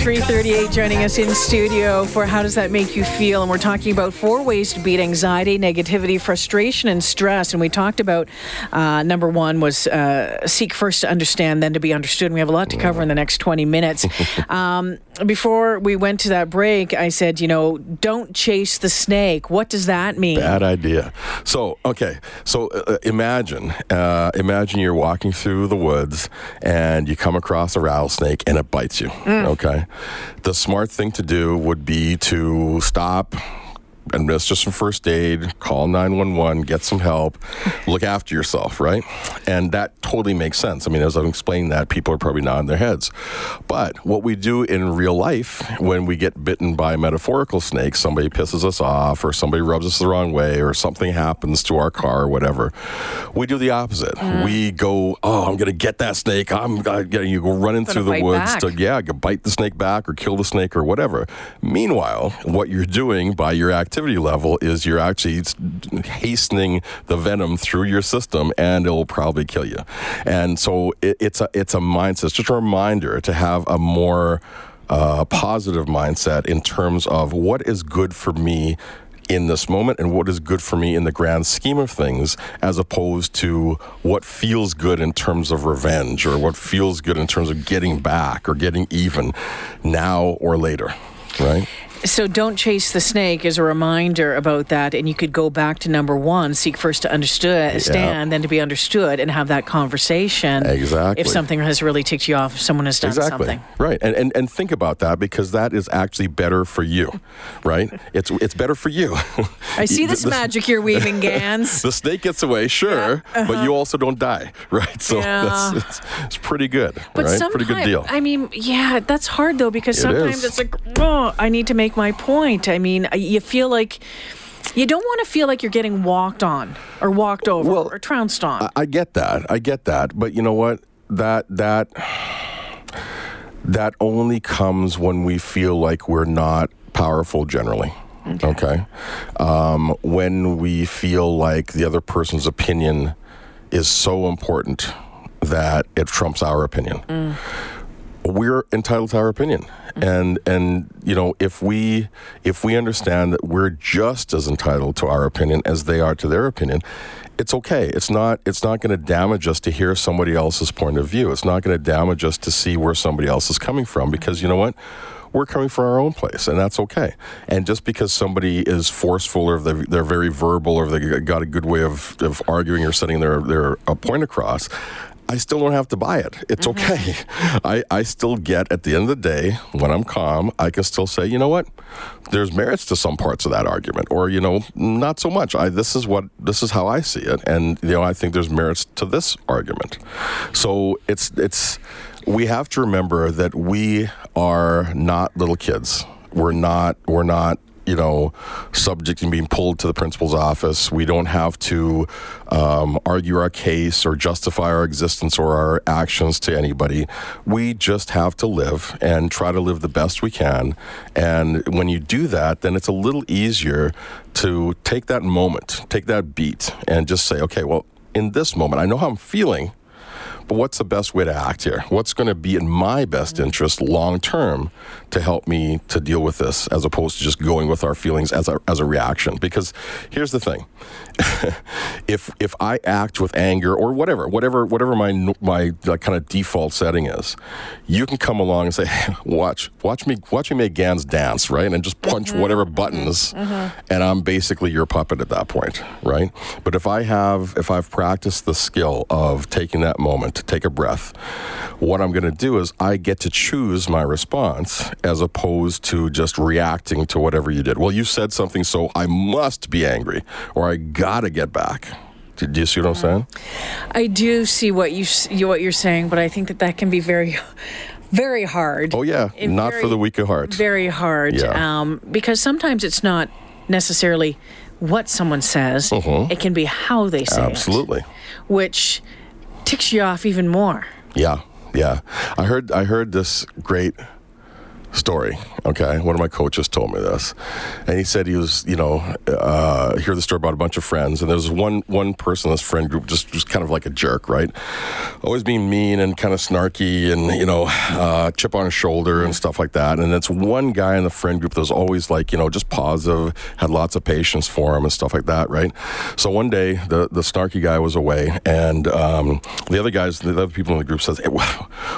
338 joining us in studio for How Does That Make You Feel? And we're talking about four ways to beat anxiety, negativity, frustration, and stress. And we talked about uh, number one was uh, seek first to understand, then to be understood. And we have a lot to cover in the next 20 minutes. um, before we went to that break, I said, you know, don't chase the snake. What does that mean? Bad idea. So, okay. So uh, imagine, uh, imagine you're walking through the woods and you come across a rattlesnake and it bites you. Okay. The smart thing to do would be to stop. Administer some first aid, call 911, get some help, look after yourself, right? And that totally makes sense. I mean, as I'm explaining that, people are probably nodding their heads. But what we do in real life when we get bitten by a metaphorical snakes, somebody pisses us off, or somebody rubs us the wrong way, or something happens to our car, or whatever, we do the opposite. Mm. We go, oh, I'm going to get that snake. I'm going to you go running through the woods back. to yeah, go bite the snake back or kill the snake or whatever. Meanwhile, what you're doing by your activity level is you're actually hastening the venom through your system, and it will probably kill you. And so it, it's a it's a mindset. It's just a reminder to have a more uh, positive mindset in terms of what is good for me in this moment and what is good for me in the grand scheme of things as opposed to what feels good in terms of revenge or what feels good in terms of getting back or getting even now or later right So don't chase the snake is a reminder about that. And you could go back to number one, seek first to understand, then to be understood and have that conversation. Exactly. If something has really ticked you off, if someone has done exactly something. right and, and and think about that because that is actually better for you right it's it's better for you I see this The- magic you're weaving, Ganz. the snake gets away, sure, but uh-huh. you also don't die, right? So Yeah. that's, it's, it's pretty good, But right? sometimes, Pretty good deal. I mean, yeah, that's hard though because It sometimes is. it's like, oh, I need to make my point. I mean, you feel like you don't want to feel like you're getting walked on or walked over Well, or trounced on. I get that. I get that. But you know what? That that that only comes when we feel like we're not powerful generally. Okay. Um, when we feel like the other person's opinion is so important that it trumps our opinion. We're entitled to our opinion. Mm-hmm. And and you know, if we if we understand that we're just as entitled to our opinion as they are to their opinion, it's okay. It's not it's not going to damage us to hear somebody else's point of view. It's not going to damage us to see where somebody else is coming from because you know what? We're coming from our own place, and that's okay. And just because somebody is forceful or they're, they're very verbal or they got a good way of, of arguing or setting their, their a point across, I still don't have to buy it. It's mm-hmm. okay. I, I still get, at the end of the day, when I'm calm, I can still say, you know what? There's merits to some parts of that argument, or, you know, not so much. I, this is what, this is how I see it. And, you know, I think there's merits to this argument. So it's, it's, we have to remember that we are not little kids. We're not, we're not, you know, subject and being pulled to the principal's office. We don't have to um, argue our case or justify our existence or our actions to anybody. We just have to live and try to live the best we can. And when you do that, then it's a little easier to take that moment, take that beat, and just say, okay, well, in this moment, I know how I'm feeling. But what's the best way to act here? What's going to be in my best interest long term to help me to deal with this as opposed to just going with our feelings as a, as a reaction? Because here's the thing. if if I act with anger or whatever, whatever whatever my my like, kind of default setting is, you can come along and say, "Watch, watch me, watch me make Ganz dance, right?" And just punch mm-hmm, whatever mm-hmm, buttons, mm-hmm. and I'm basically your puppet at that point, right? But if I have if I've practiced the skill of taking that moment to take a breath, what I'm going to do is I get to choose my response as opposed to just reacting to whatever you did. Well, you said something, so I must be angry, or I gotta get back. Do you see what I'm saying? I do see what you, you what you're saying, but I think that that can be very, very hard. Oh yeah, not very- for the weak of heart. Very hard. Yeah. Um, because sometimes it's not necessarily what someone says; it can be how they say it. Uh-huh. Absolutely. which ticks you off even more. Yeah, yeah. I heard I heard this great story. Okay, one of my coaches told me this, and he said he was, you know, uh, hear the story about a bunch of friends, and there's one one person in this friend group just just kind of like a jerk, right? Always being mean and kind of snarky, and you know, uh, chip on his shoulder and stuff like that. And it's one guy in the friend group that was always like, you know, just positive, had lots of patience for him and stuff like that, right? So one day the the snarky guy was away, and um, the other guys, the other people in the group says, hey,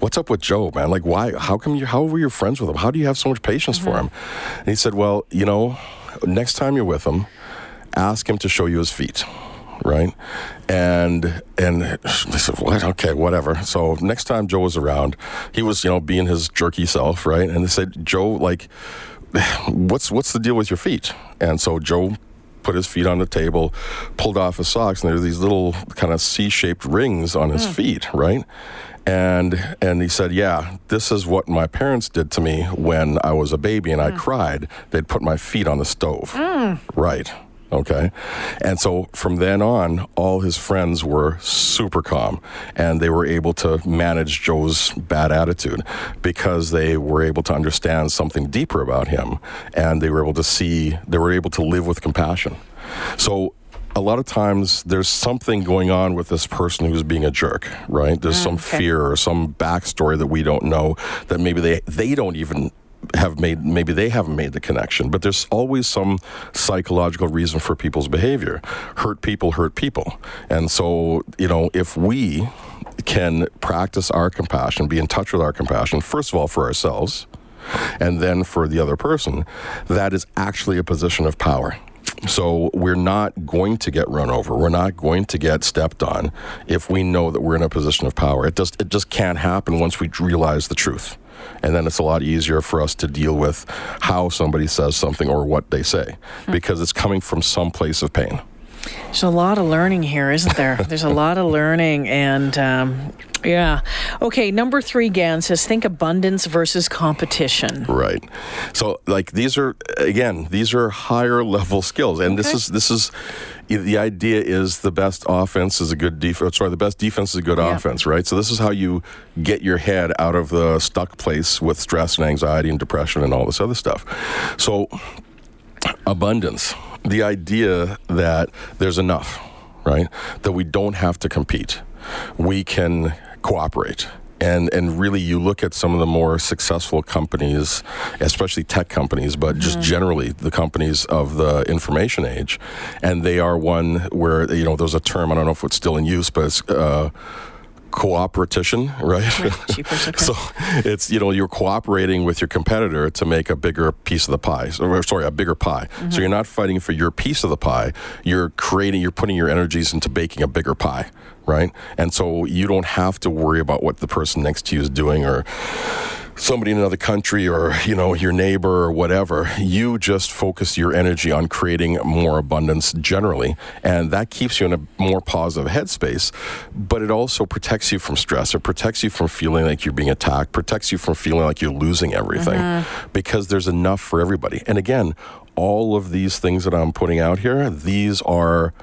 "What's up with Joe, man? Like, why? How come you? How were you friends with him? How do you have so much patience for him?" And he said, "Well, you know, next time you're with him, ask him to show you his feet." Right, and and they said, "What? Okay, whatever." So next time Joe was around, he was you know being his jerky self, right? And they said, "Joe, like, what's what's the deal with your feet?" And so Joe put his feet on the table, pulled off his socks, and there's these little kind of C-shaped rings on his hmm. feet, right? And and he said, "Yeah, this is what my parents did to me when I was a baby and I mm. cried. They'd put my feet on the stove." Mm. Right. Okay. And so from then on, all his friends were super calm and they were able to manage Joe's bad attitude because they were able to understand something deeper about him and they were able to see, they were able to live with compassion. So a lot of times there's something going on with this person who's being a jerk, right? There's mm, some okay. fear or some backstory that we don't know that maybe they, they don't even have made maybe they haven't made the connection but there's always some psychological reason for people's behavior hurt people hurt people and so you know if we can practice our compassion be in touch with our compassion first of all for ourselves and then for the other person that is actually a position of power so we're not going to get run over. We're not going to get stepped on if we know that we're in a position of power. It just it just can't happen once we realize the truth. And then it's a lot easier for us to deal with how somebody says something or what they say hmm. because it's coming from some place of pain. There's a lot of learning here, isn't there? There's a lot of learning, and um, yeah. Okay, number three, Gan says think abundance versus competition. Right. So like these are again, these are higher level skills and this is this is the idea is the best offense is a good defense. Sorry, the best defense is a good Yeah. offense, right? So this is how you get your head out of the stuck place with stress and anxiety and depression and all this other stuff. So abundance, the idea that there's enough, right? That we don't have to compete. We can cooperate. And, and really, you look at some of the more successful companies, especially tech companies, but just generally the companies of the information age, and they are one where you know there's a term I don't know if it's still in use, but it's uh, cooperation, right? So it's you know you're cooperating with your competitor to make a bigger piece of the pie. So, or, sorry, a bigger pie. So you're not fighting for your piece of the pie. You're creating. You're putting your energies into baking a bigger pie, right? And so you don't have to worry about what the person next to you is doing or somebody in another country or you know your neighbor or whatever you just focus your energy on creating more abundance generally and that keeps you in a more positive headspace but it also protects you from stress. It protects you from feeling like you're being attacked protects you from feeling like you're losing everything uh-huh. because there's enough for everybody. And again all of these things that i'm putting out here these are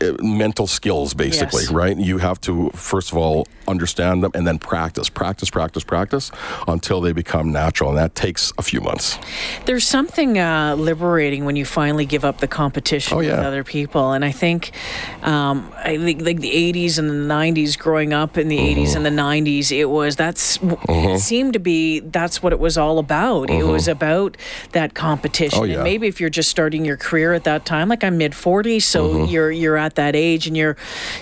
Uh, mental skills basically Yes. right you have to first of all understand them and then practice practice practice practice until they become natural and that takes a few months There's something uh, liberating when you finally give up the competition Oh, yeah. with other people, and I think, um, I think like the '80s and the '90s, growing up in the '80s and the mm-hmm. '90s, it was that's it mm-hmm. seemed to be that's what it was all about. It was mm-hmm. about that competition, Oh, yeah. and maybe if you're just starting your career at that time, like I'm mid 40s, so you're you're at that age, and you're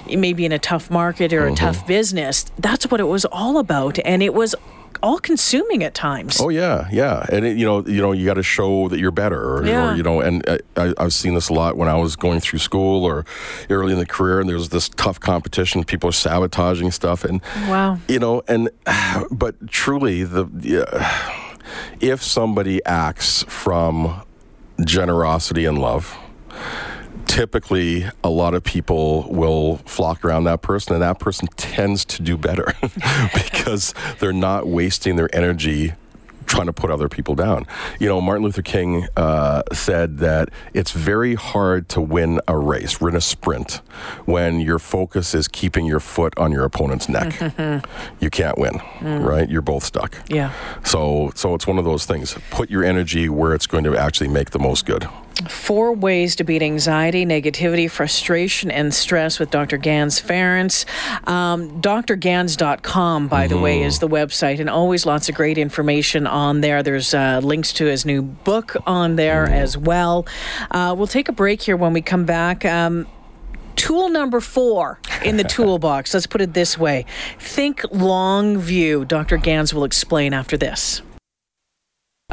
maybe in a tough market or a mm-hmm. tough business. That's what it was all about, and it was all consuming at times. oh yeah yeah and it, you know you know you got to show that you're better or, Yeah. or you know and I, i've seen this a lot when i was going through school or early in the career and there's this tough competition people are sabotaging stuff and Wow. you know and but truly the yeah, if somebody acts from generosity and love typically a lot of people will flock around that person and that person tends to do better because they're not wasting their energy trying to put other people down. You know, Martin Luther King uh, said that it's very hard to win a race, win a sprint, when your focus is keeping your foot on your opponent's neck. you can't win, right? You're both stuck. Yeah. So, so it's one of those things. Put your energy where it's going to actually make the most good. Four ways to beat anxiety, negativity, frustration, and stress with Dr. Ganz Ferrance. Um, drganz.com, by the way, is the website, and always lots of great information on there. There's uh, links to his new book on there as well. Uh, we'll take a break here when we come back. Um, Tool number four in the toolbox. Let's put it this way think long view. Dr. Ganz will explain after this.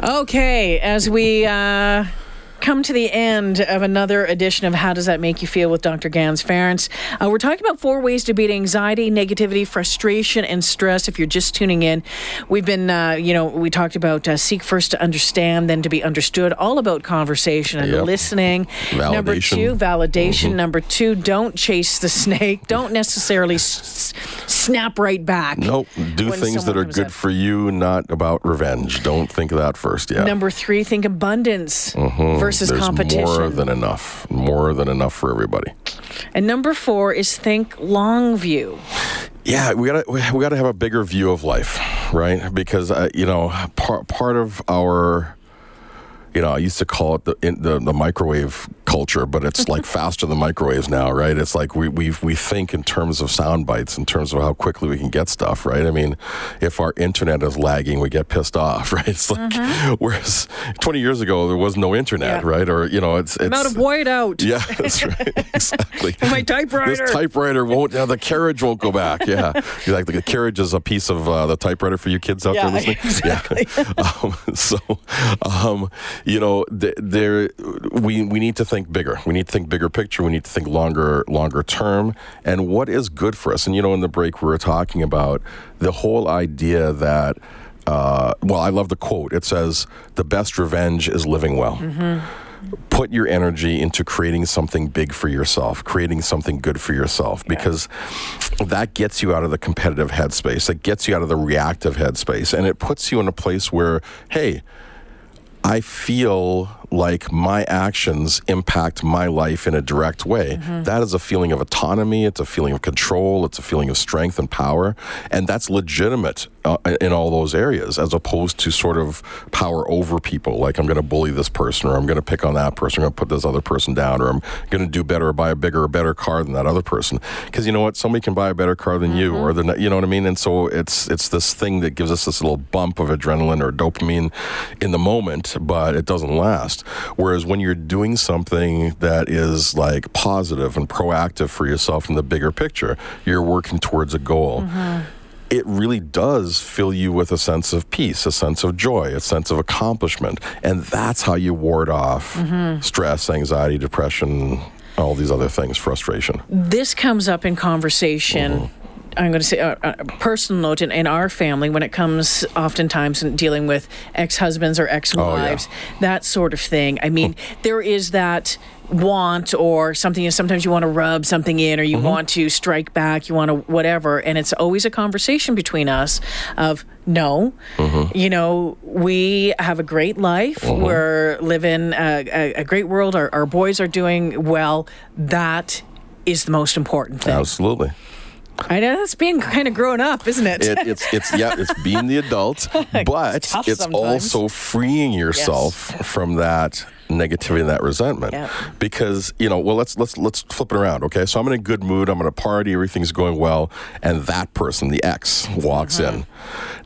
Okay, as we uh, come to the end of another edition of How Does That Make You Feel with Dr. Ganz Ferrance, uh, we're talking about four ways to beat anxiety, negativity, frustration, and stress. If you're just tuning in, we've been, uh, you know, we talked about uh, seek first to understand, then to be understood, all about conversation and Yep. listening. Number Validation. two, validation. Number two, don't chase the snake. Don't necessarily s- snap right back. Nope. Do things that are good in. for you, not about revenge. Don't think of that first. Yeah. Number three, think abundance versus Mm-hmm. There's competition. more than enough. More than enough for everybody. and number four is think long view. Yeah, we gotta we we gotta have a bigger view of life, right? Because uh, you know, part part of our, you know, I used to call it the in, the, the microwave culture, but it's like faster than microwaves now, right? It's like we we we think in terms of sound bites, in terms of how quickly we can get stuff, right? I mean, if our internet is lagging, we get pissed off, right? It's like whereas 20 years ago there was no internet, Yeah. right? Or you know, it's it's Amount of white out. yeah, that's right. exactly. My typewriter. This typewriter won't. Uh, the carriage won't go back. Yeah, You're like the carriage is a piece of uh, the typewriter for you kids out Yeah, there listening. exactly. Yeah. um, so, um, you know, th- there we we need to think bigger. We need to think bigger picture. We need to think longer longer term. And what is good for us? And you know, in the break we were talking about the whole idea that. Uh, well, I love the quote. It says, "The best revenge is living well." put your energy into creating something big for yourself, creating something good for yourself, because that gets you out of the competitive headspace, that gets you out of the reactive headspace, and it puts you in a place where, hey, I feel like my actions impact my life in a direct way. Mm-hmm. That is a feeling of autonomy. It's a feeling of control. It's a feeling of strength and power. And that's legitimate uh, in all those areas, as opposed to sort of power over people. Like, I'm going to bully this person, or I'm going to pick on that person, or I'm going to put this other person down, or I'm going to do better or buy a bigger or better car than that other person. Because you know what? Somebody can buy a better car than you, or the, you know what I mean? And so it's, it's this thing that gives us this little bump of adrenaline or dopamine in the moment, but it doesn't last. Whereas when you're doing something that is like positive and proactive for yourself in the bigger picture, you're working towards a goal. It really does fill you with a sense of peace, a sense of joy, a sense of accomplishment. And that's how you ward off stress, anxiety, depression, all these other things, frustration. This comes up in conversation. Mm-hmm. I'm going to say a, a personal note in, in our family when it comes oftentimes in dealing with ex-husbands or ex-wives, that sort of thing. I mean, there is that want or something. Sometimes you want to rub something in, or you Mm-hmm. want to strike back. You want to whatever, and it's always a conversation between us of no, Mm-hmm. you know, we have a great life. We're living a, a, a great world. Our, our boys are doing well. That is the most important thing. Absolutely. I know that's being kind of grown up, isn't it? it, it's it's yeah, it's being the adult, but tough it's also freeing yourself from that negativity and that resentment. Yeah. Because you know, well, let's let's let's flip it around. Okay, so I'm in a good mood. I'm in a party. Everything's going well, and that person, the ex, walks Uh-huh. in.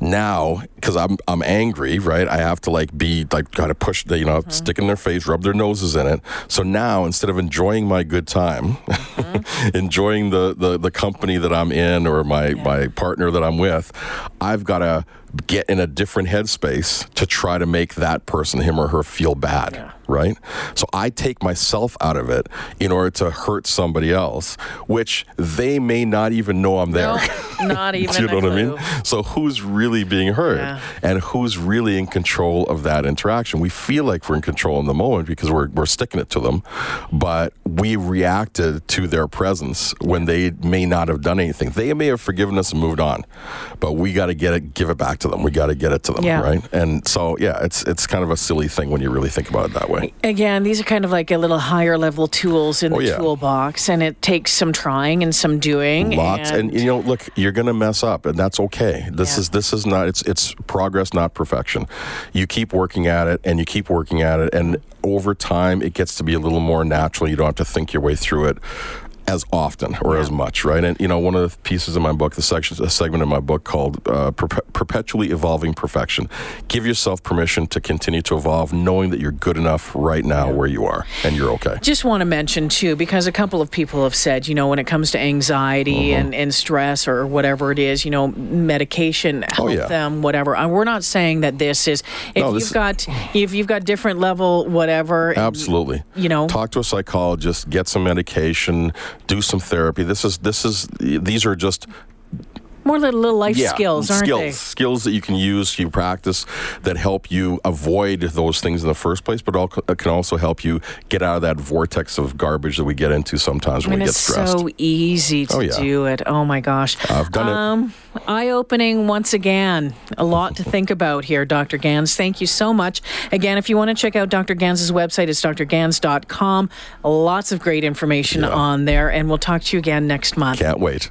Now, because I'm I'm angry, right? I have to like be like got to push the you know Uh-huh. stick in their face, rub their noses in it. So now instead of enjoying my good time, Uh-huh. enjoying the, the the company that I'm in or my my partner that I'm with, I've got to get in a different headspace to try to make that person him or her feel bad right so i take myself out of it in order to hurt somebody else which they may not even know i'm there Not even. Do you know what I mean? So who's really being hurt Yeah. and who's really in control of that interaction? We feel like we're in control in the moment because we're, we're sticking it to them, but we reacted to their presence when they may not have done anything. They may have forgiven us and moved on, but we got to get it, give it back to them. We got to get it to them, Yeah. right? And so, yeah, it's it's kind of a silly thing when you really think about it that way. Again, these are kind of like a little higher level tools in Oh, the yeah. toolbox, and it takes some trying and some doing. Lots, and, you know, look, you're going to mess up, and that's okay. This Yeah. is this is not it's it's progress, not perfection. You keep working at it, and you keep working at it, and over time, it gets to be a little more natural. You don't have to think your way through it as often or as much, right? And you know, one of the pieces in my book, the section, a segment in my book called uh, Perpe- "Perpetually Evolving Perfection." Give yourself permission to continue to evolve, knowing that you're good enough right now where you are, and you're okay. Just want to mention too, because a couple of people have said, you know, when it comes to anxiety Uh-huh. and, and stress or whatever it is, you know, medication help Oh, yeah. them, whatever. And we're not saying that this is if No, this you've got if you've got different level whatever. Absolutely. You know? talk to a psychologist, get some medication, do some therapy. This is this is these are just More little, little life yeah, skills, aren't skills, they? skills that you can use, you practice that help you avoid those things in the first place, but al- can also help you get out of that vortex of garbage that we get into sometimes when we get stressed. it's so easy to Oh, yeah. do it. Oh my gosh. I've done it. um, Eye opening once again. A lot to think about here, Dr. Ganz. Thank you so much. Again, if you want to check out Dr. Ganz's website, it's drganz.com. Lots of great information Yeah. on there, and we'll talk to you again next month. Can't wait.